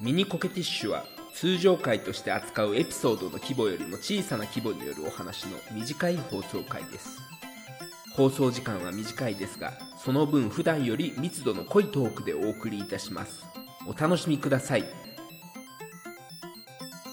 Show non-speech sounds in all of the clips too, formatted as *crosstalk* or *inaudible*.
ミニコケティッシュは通常回として扱うエピソードの規模よりも小さな規模によるお話の短い放送回です。放送時間は短いですがその分普段より密度の濃いトークでお送りいたします。お楽しみください。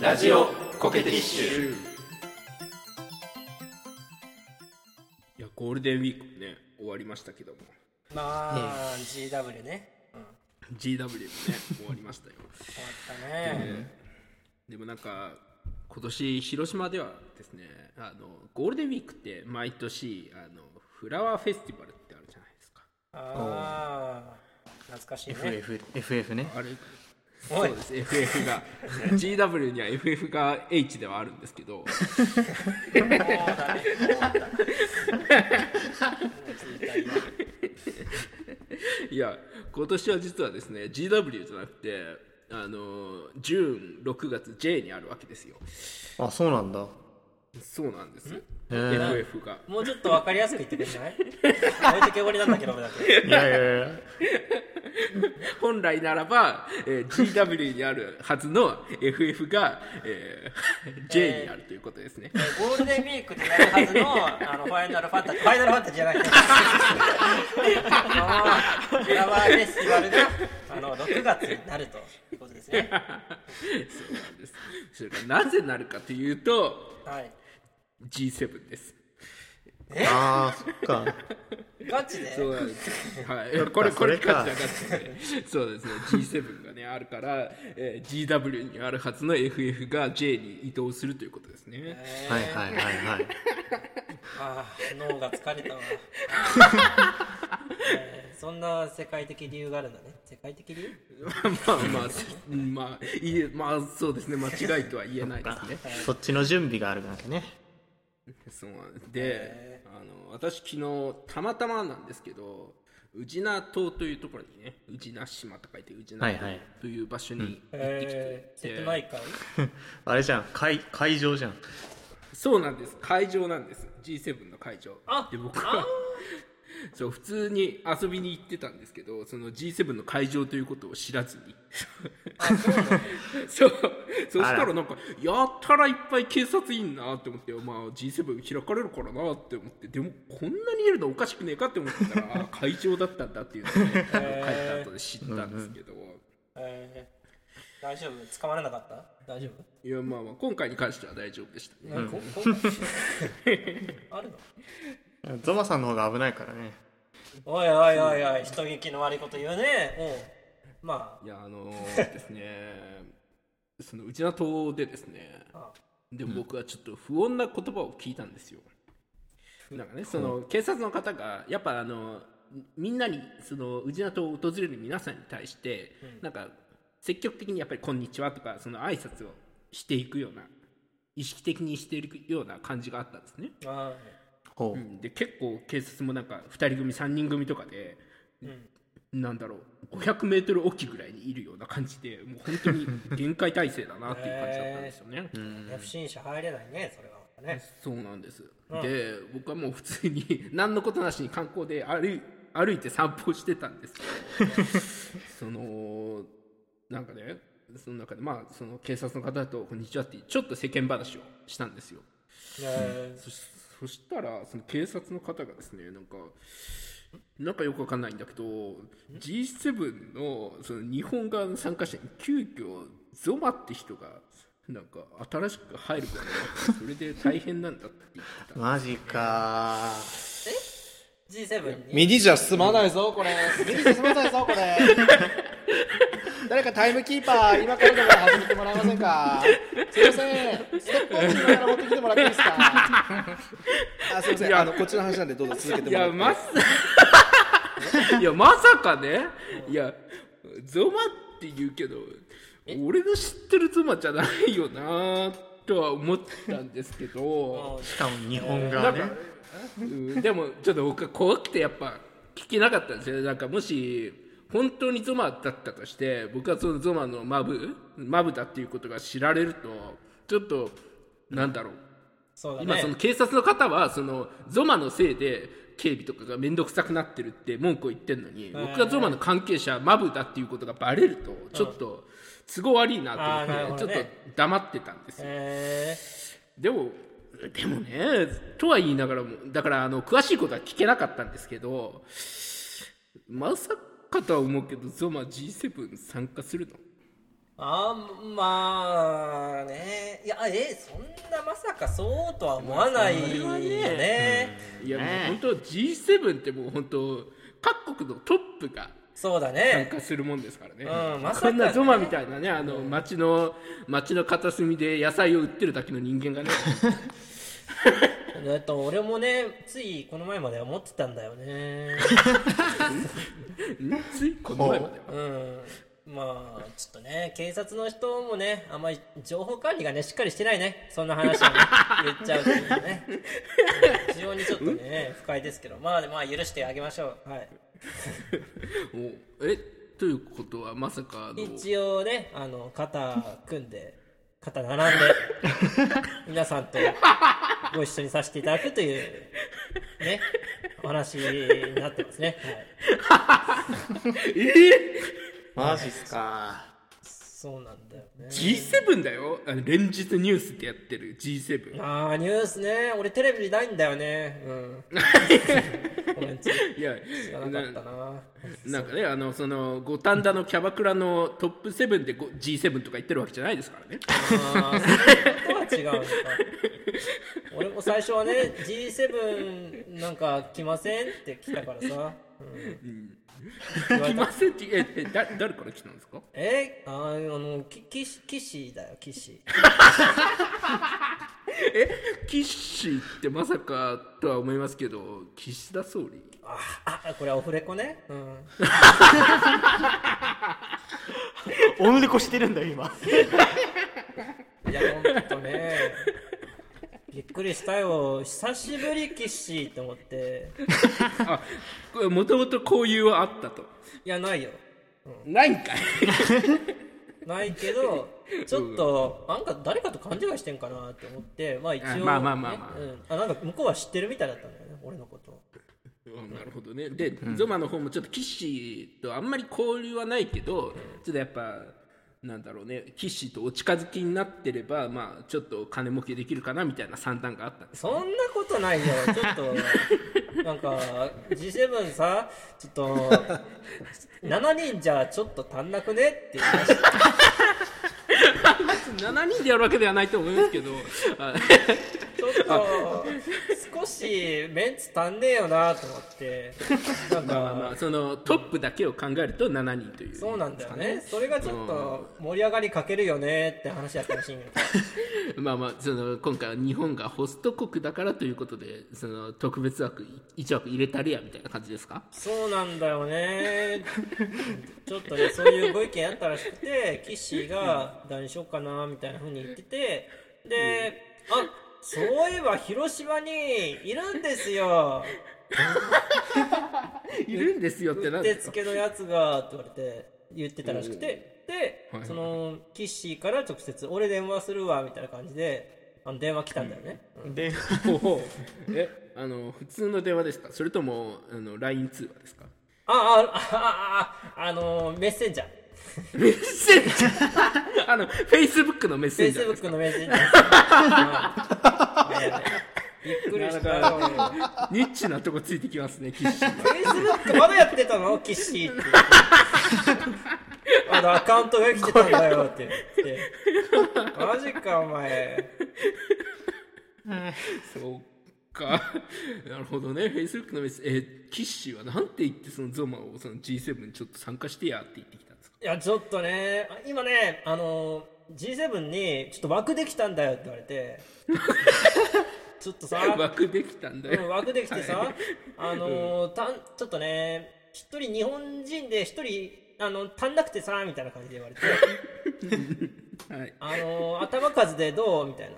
ラジオコケティッシュ。いやゴールデンウィークね終わりましたけども。まあ、GW ね。うん、GW もね終わりましたよ。終わったね。でもなんか今年広島ではですねあのゴールデンウィークって毎年あのフラワーフェスティバルってあるじゃないですか。ああ、懐かしいね。FF, FF ね。あれそうです。FF が GW には FF が H ではあるんですけど *laughs* いや今年は実はですね GW じゃなくてあの準6月 J にあるわけですよ。あそうなんだ。そうなんです。FF が。もうちょっとわかりやすく言ってくれない？*laughs* 置いてけぼりなんだけど、俺だけ。いやいやいや *laughs* 本来ならば、えー GW にあるはずの FF が、えー J にあるということですね。ゴールデンウィークでやるはずの、*laughs* あの、ファイナルファンタジー、ファイナルファンタジーじゃな *laughs* フラワーフェスティバルが、あの、6月になるということですね。そうなんです。それがなぜなるかというと、はい。G7 です。あーそっかガチで？そうなんです。はい。これ、これガチだガチで。そうですね。G7 がね、あるから、えー GW にあるはずの FF が J に移動するということですね。はいはいはいはいああ脳が疲れたわ、えーそんな世界的理由があるんだね？世界的理由？まあまあ、うんまあ、いいえ、まあそうですね。間違いとは言えないですね。そっちの準備があるからねそうなんですで、あの私昨日たまたまなんですけど宇品島というところにね宇品島と書いて宇品島はいはい。という場所に行ってきて、えー、瀬戸内海？*laughs* あれじゃん。会会場じゃん。そうなんです。会場なんです。G7 の会場あで僕は *laughs* そう普通に遊びに行ってたんですけどその G7 の会場ということを知らずに。そうそしたらなんかやったらいっぱい警察いんなって思って、まあ、G7 開かれるからなって思ってでもこんなにいるのおかしくねえかって思ってたらあ *laughs* 会場だったんだっていうのを、ね、帰った後で知ったんですけど、えー、大丈夫？捕まらなかった？大丈夫？いやまあまあ今回に関しては大丈夫でしたね、*laughs* あるの？ゾマさんの方が危ないからね。おいおいおいおい人聞きの悪いこと言うね。うん。まいやあのーですね。*laughs* そのうちの島でですね。あ。で僕はちょっと不穏な言葉を聞いたんですよ。なんかねその警察の方がやっぱあのみんなにその宇品島を訪れる皆さんに対して、なんか積極的にやっぱり「こんにちは」とかその挨拶をしていくような意識的にしていくような感じがあったんですね、あほう、うん。で結構警察もなんか2人組3人組とかで、なんだろう500メートルおきぐらいにいるような感じでもう本当に限界体制だなっていう感じだったんですよね、あ不審者入れないねそれはねそうなんです、で僕はもう普通に *laughs* 何のことなしに観光で歩い歩いて散歩してたんですけど *laughs* そのなんかねその中でまあその警察の方と「こんにちは」ってちょっと世間話をしたんですよ。えそしそしたらその警察の方がですねなんかなんかよくわかんないんだけど G7 のその日本側の参加者に急遽ゾマって人がなんか新しく入るからそれで大変なんだって言ってた。マジか。ー、G7 に？ミニじゃ進まないぞこれ。ミニじゃ進まないぞこれ誰かタイムキーパー今からでも始めてもらえませんか？すいません。ストップウォッチから持ってきてもらっていいですか？あすいませいや。んあのこっちの話なんでどうぞ続けていもらってやまさいやまさかね。いやゾマって言うけど俺の知ってるゾマじゃないよなとは思ったんですけど。しかも日本側ね。でもちょっと僕は怖くてやっぱ聞けなかったんですよなんかもし本当にゾマだったとして僕はそのゾマのマブマブだっていうことが知られるとちょっとなんだろう。そうだね。今その警察の方はそのゾマのせいで警備とかが面倒くさくなってるって文句を言ってるのに、僕がゾマの関係者マブだっていうことがバレるとちょっと都合悪いなと思って、ちょっと黙ってたんですよ。えでもでもねとは言いながらもだからあの詳しいことは聞けなかったんですけどまさかとは思うけどゾマ G7 参加するの？あーまあね。いやえそんなまさかそうとは思わないよね。いやもうね。本当 G7 ってもう本当各国のトップがそうだ参ね加するもんですからね、うんまさかね。こんなゾマみたいなねあの町の町の片隅で野菜を売ってるだけの人間がね *laughs* えっと俺もねついこの前までは思ってたんだよね。ついこの前までは？うん。まあちょっとね警察の人もねあんまり情報管理がねしっかりしてないね。そんな話をね *laughs* 言っちゃうというね。うん非常にちょっとね不快ですけど。まあまあ許してあげましょう。はい。*laughs* おえ？ということはまさか一応ねあの肩組んで方並んで皆さんとご一緒にさせていただくというねお話になってますね、はい、*laughs* マジっすか。そうなんだよね。G7 だよ。あの連日ニュースでやってる。G7 ああニュースね。俺テレビないんだよね。うん。*laughs* ごめんついいや知らなかったな。なんかねあのその五反田のキャバクラのトップ7でご G7 とか言ってるわけじゃないですからね。ああそういうことは違う俺も最初はね G7 なんか来ませんって来たからさ、うん。言われた *laughs* 来ませんってええだ誰から来たんですか？えああのき岸岸だよ岸岸 *laughs* ってまさかとは思いますけど岸田総理ああこれオフレコね？うん。*laughs* オンレコしてるんだよ今。いやほんとねびっくりしたよ。久しぶり岸って思って。*laughs* あもともと交友はあったと。いやないよ。ないんかい。*laughs* ないけどちょっとなんか誰かと勘違いしてんかなって思ってまあ一応、ね、あまあまあまあまあ。うん、あなんか向こうは知ってるみたいだったんだよね俺のこと。*laughs* うんなるほどね。で、ゾマの方もちょっと岸とあんまり交流はないけどちょっとやっぱなんだろうね岸とお近づきになってればまあちょっと金儲けできるかなみたいな算段があったんですそんなことないよ。*laughs* ちょっとなんか G7 さちょっと *laughs* 7人じゃちょっと足んなくねって言いました。*laughs* 7人でやるわけではないと思いますけどょっと。少しメンツ足んねえよなと思って。なんか、まあまあそのトップだけを考えると7人という。そうなんだよね。それがちょっと盛り上がりかけるよねって話やったらしいんよまあまあその今回は日本がホスト国だからということでその特別枠1枠入れたりやみたいな感じですか？そうなんだよね。*laughs* ちょっとねそういうご意見あったらしくてキッシーが誰にしようかなみたいな風に言ってて。で、あそういえば広島にいるんですよ。*laughs* いるんですよってなん手ですか付けのやつがって言われて言ってたらしくて。で、はいはいそのキッシーから直接「俺電話するわ」みたいな感じであの電話来たんだよね、でほうほう。えあの普通の電話ですか？それともあの LINE 通話ですか？ああああああのメッセンジャー。メッセンジャー？*laughs* あの Facebook のメッセンジャーですか？Facebook のメッセンジャー。は *laughs* いびっくりした。よニッチなとこついてきますねキッシーは。Facebook まだやってたの？キッシーって。まだアカウントが来てたんだよって。言ってマジかお前。そうか。なるほどね。Facebook のメッセえキッシーはなんて言ってそのゾマをその G7 にちょっと参加してやって言ってきたんですか？いやちょっとね今ねあの G7 にちょっと枠できたんだよって言われて。*laughs* ちょっとさ枠できたんだよ、うん、枠できてさ、はい。あのーたんちょっとね一人日本人で一人あの足んなくてさみたいな感じで言われて。はい、あのー頭数でどう？みたいな。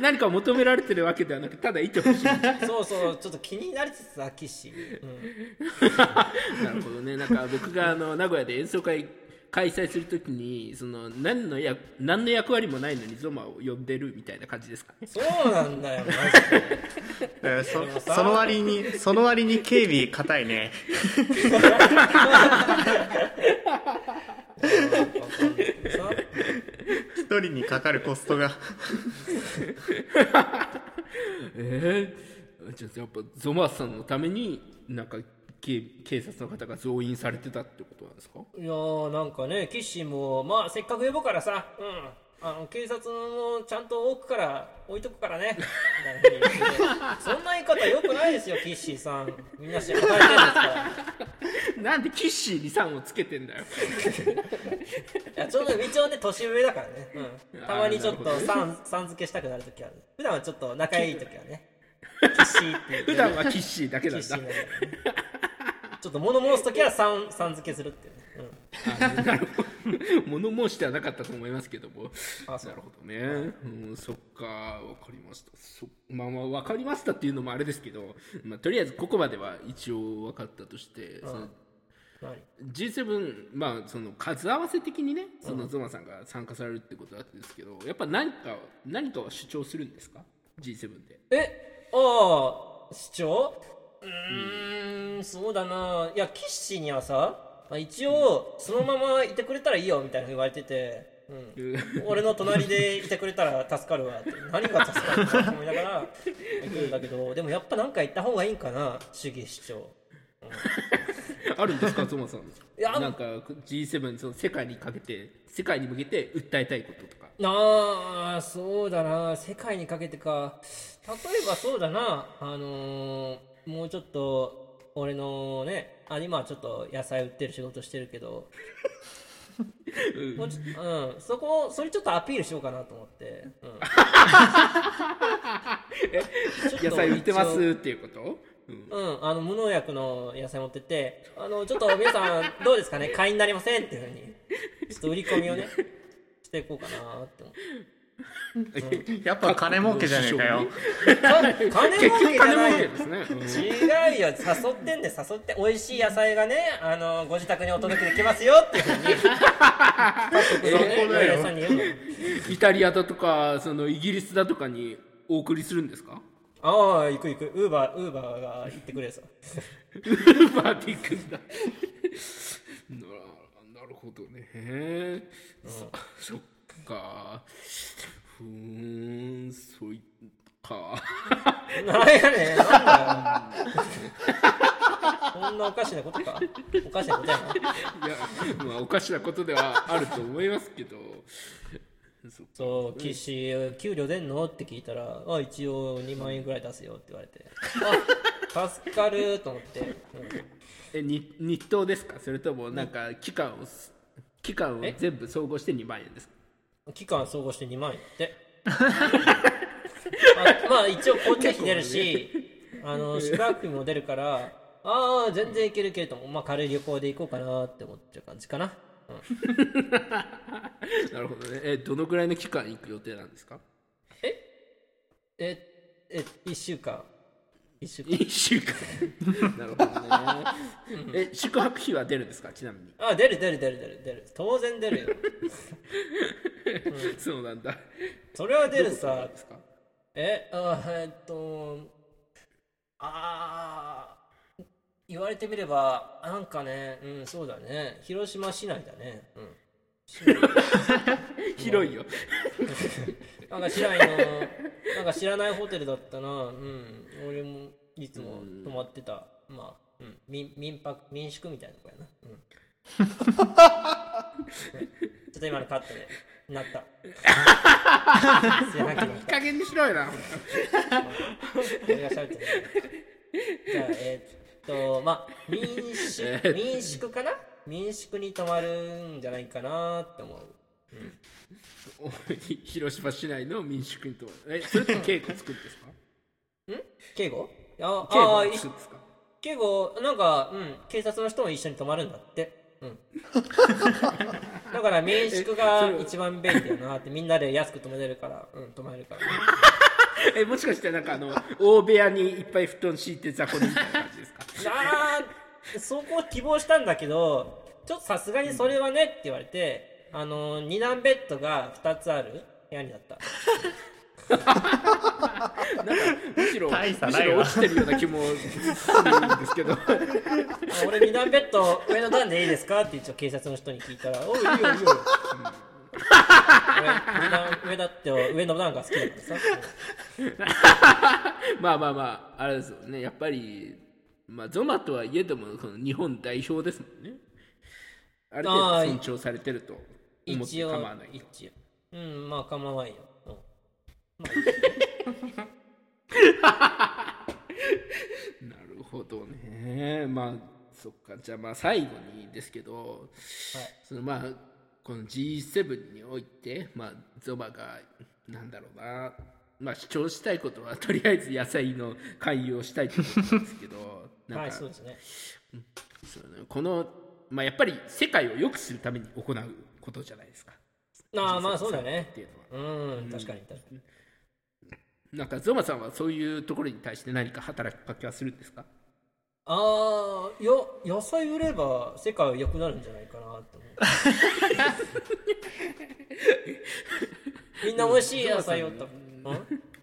何かを求められてるわけではなくただいてほしい。そうそうちょっと気になりつつさキッシー、うん、*laughs* なるほどね。なんか僕があの名古屋で演奏会開催するときにその何のや何の役割もないのにゾマを呼んでるみたいな感じですかね。そうなんだよ。マジで。そその割にその割に警備硬いね。さ一人にかかるコストがえー、じゃあやっぱゾマさんのためになんか警警察の方が増員されてたってことなんですか？いやーなんかねキッシーもまあせっかく呼ぶからさうんあの警察もちゃんと置くから置いとくからねそんな言い方よくないですよキッシーさん。みんなして働いてるんですから。なんでキッシーにさんをつけてんだよ。いやちょうど一応ね年上だからね、うん、たまにちょっとさんさん付けしたくなるときある。普段はちょっと仲いいときはねキッシーって普段はキッシーだけキなんだちょっと物申すときはさんさん付けするっていうね、うん。あなるほど物申してはなかったと思いますけども。あなるほどね、うん、そっかわかりました。そまあまあわかりましたっていうのもあれですけど、まあ、とりあえずここまでは一応分かったとして、その何 G7、まあ、その数合わせ的にねそのゾマさんが参加されるってことなんですけどやっぱ何か何かは主張するんですか？G7 で。えああ主張？うーんそうだな。いやキッシーにはさまあ一応そのままいてくれたらいいよみたいなふうに言われてて、うん、俺の隣でいてくれたら助かるわって。*laughs* 何が助かるのかと思いながら行くんだけど。でもやっぱなんか言った方がいいんかな主義主張。あるんですかゾマさん？やなんか G7 その世界にかけて世界に向けて訴えたいこととか。ああそうだな。世界にかけてか。例えばそうだな。あのーもうちょっと俺のねあ今はちょっと野菜売ってる仕事してるけどもうちょうん、そこそれちょっとアピールしようかなと思って、うん。*laughs* ちょっと野菜売ってますっていうこと、うん。うん、あの無農薬の野菜持ってってあのちょっと皆さんどうですかね？会員になりませんっていうふうにちょっと売り込みをねしていこうかなって思ってやっぱ金儲けじゃねえかよ。金結儲け局じゃない。金儲けですね、うん違うよ。誘ってんで誘って美味しい野菜がねあのご自宅にお届けできますよっていうふうに。イタリアだとかそのイギリスだとかにお送りするんですか？ああ行く行く。ウーバーウーバーが行ってくれるさウーバーで行くんだ。ななるほどね。へえ、そそっか。ふーんそういか。なんやねんなんだよそんなおかしなことか。おかしなことやな。いやまあおかしなことではあると思いますけど。そう岸給料出んの？って聞いたらあ一応2万円ぐらい出すよって言われて。*laughs* あ助かると思って、うんえに日当ですか？それともなんか期間をす期間をえ？全部総合して2万円ですか？期間総合して2万円。ってあまあ一応交通費出るし、あの宿泊費も出るからああ全然いけるけれどもまあ軽い旅行で行こうかなって思っちゃう感じかな、うん。*laughs* なるほどね。えどのぐらいの期間行く予定なんですか？え？え1週間1週間。1週間。*laughs* なるほどね。え宿泊費は出るんですか？ちなみに。あ出る出る出る出る出る。当然出るよ。*laughs* そうなんだ。それは出るさ。えあえっとあー言われてみればなんかねうんそうだね。広島市内だね。うん *laughs* 広いよ。*laughs* なんか市内のなんか知らないホテルだったな。うん。俺もいつも泊まってた。まあ、うん、民民泊民宿みたいなとこやな。うん。*laughs* ちょっと今のカットでなった。いい加減にしろよな俺が喋ってる。じゃあえーっとまあ民宿民宿かな民宿に泊まるんじゃないかなって思う。おひ *laughs* 広島市内の民宿にとえそれって稽古つくんですか？敬語あ稽あい古つくんですか？敬語なんかうん警察の人も一緒に泊まるんだって。うん。*laughs* だから民宿が一番便利だなって。みんなで安く泊めれるからうん泊まれるから。ね *laughs* えもしかしてなんかあの大部屋にいっぱい布団敷いて雑魚寝みたいな感じですか？そこ希望したんだけどちょっとさすがにそれはねって言われてあの2段ベッドが2つある部屋になった。むしろ大差ないわ。むしろ落ちてるような気もするんですけど。あ俺2段ベッド上の段でいいですかって一応警察の人に聞いたら「おいいいよいいよ」俺二段上だって上の段が好きだからさ。*laughs* まあまあまああれですよね。やっぱり、まあ、ゾマとはいえどもその日本代表ですもんね。ある程度あー尊重されてると思って一応構わない一応。うんまあ構わんよ、う *laughs* んなるほどね。まあそっか。じゃあまあ最後にですけど、そのまあこの G7 において、まあ、ゾマがなんだろうな、まあ、主張したいことはとりあえず野菜の勧誘をしたいと思うんですけど *laughs* なんか、はいそうですね。そうね。この、まあ、やっぱり世界を良くするために行うことじゃないですか。ああまあそうだよね。っていうのは。うん確かに確かに。なんかゾマさんはそういうところに対して何か働きかけはするんですか？ああよ野菜売れば世界は良くなるんじゃないかなと思う。*laughs* みんな美味しい野菜を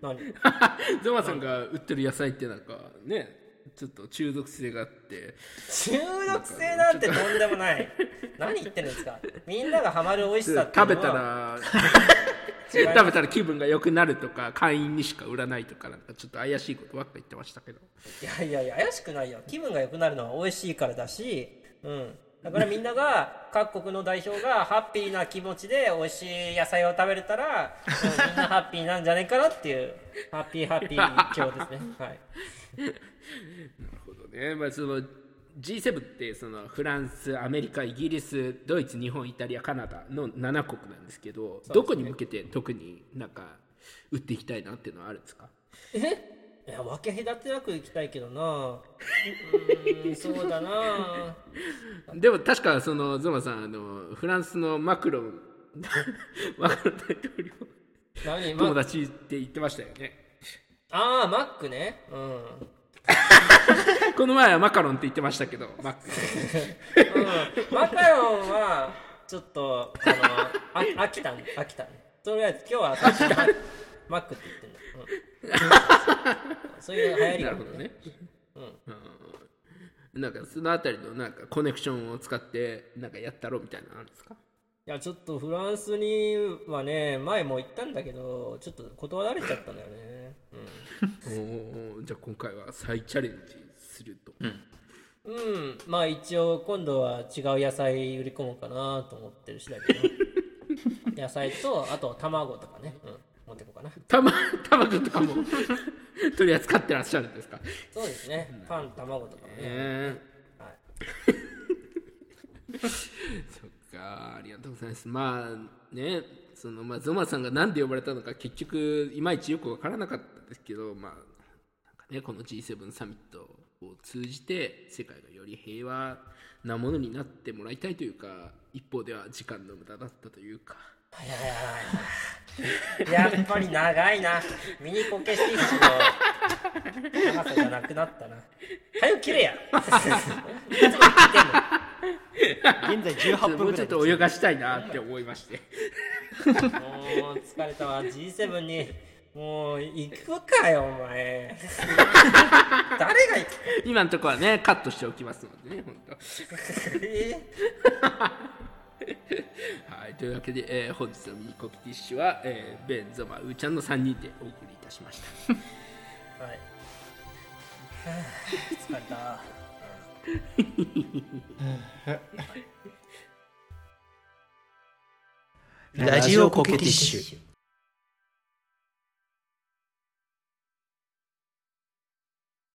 何？*laughs* ゾマさんが売ってる野菜ってなんかねちょっと中毒性があって。中毒性なんてとんでもない。何言ってるんですか？みんながハマる美味しさってい食べたら *laughs* 食べたら気分が良くなるとか会員にしか売らないとかなんかちょっと怪しいことばっか言ってましたけど。いやいやいや怪しくないよ。気分が良くなるのは美味しいからだしうんだからみんなが各国の代表がハッピーな気持ちで美味しい野菜を食べれたら、うんみんなハッピーなんじゃないかなっていうハッピーハッピー今日ですね。はい。なるほどね、まあ、その G7 ってそのフランスアメリカイギリスドイツ日本イタリアカナダの7国なんですけどどこに向けて特になんか売っていきたいなっていうのはあるんですか？え？いや分け隔てなく行きたいけどな。*laughs* うそうだな。でも確かそのゾマさんあのフランスのマクロン。*laughs* マクロン大統領。何？友マ達って言ってましたよね。ああマックね。うん。*laughs* この前はマカロンって言ってましたけどマック。うん。マカロンはちょっとあのあ飽きたん飽きたん。とりあえず今日はママックって言ってんだ、うん、そういう流行り。なるほどね、うん、なんかそのあたりのなんかコネクションを使ってなんかやったろうみたいなのあるんですか？いやちょっとフランスにはね前も行ったんだけどちょっと断られちゃったんだよね。おーじゃあ今回は再チャレンジすると、うん、うん、まあ一応今度は違う野菜売り込もうかなと思ってる次第だけど *laughs* 野菜とあと卵とかね、うん、持ってこうかな。たま *laughs* 卵とかも取り扱ってらっしゃるんですか？そうですね。パン卵とかもね、えはい。ー、そっかありがとうございます。まあねそのまあゾマさんが何で呼ばれたのか結局いまいちよく分からなかったですけどまあなんかねこの G7 サミットを通じて世界がより平和なものになってもらいたいというか一方では時間の無駄だったというか。いやい。やいややっぱり長いな。ミニコケティッシュの長さがなくなったな。早く切れや。現在18分もうちょっと泳がしたいなって思いまして。もう疲れたわ。G7 に。もう行くかよお前。誰が行く？今のところはねカットしておきますのでね本当え？はい、というわけで、えー本日のミニコキティッシュは、えーベン、ゾマ、ウーちゃんの3人でお送りいたしました。*laughs* はい。は *laughs* あ疲れた。*laughs* ラジオコケティッシュ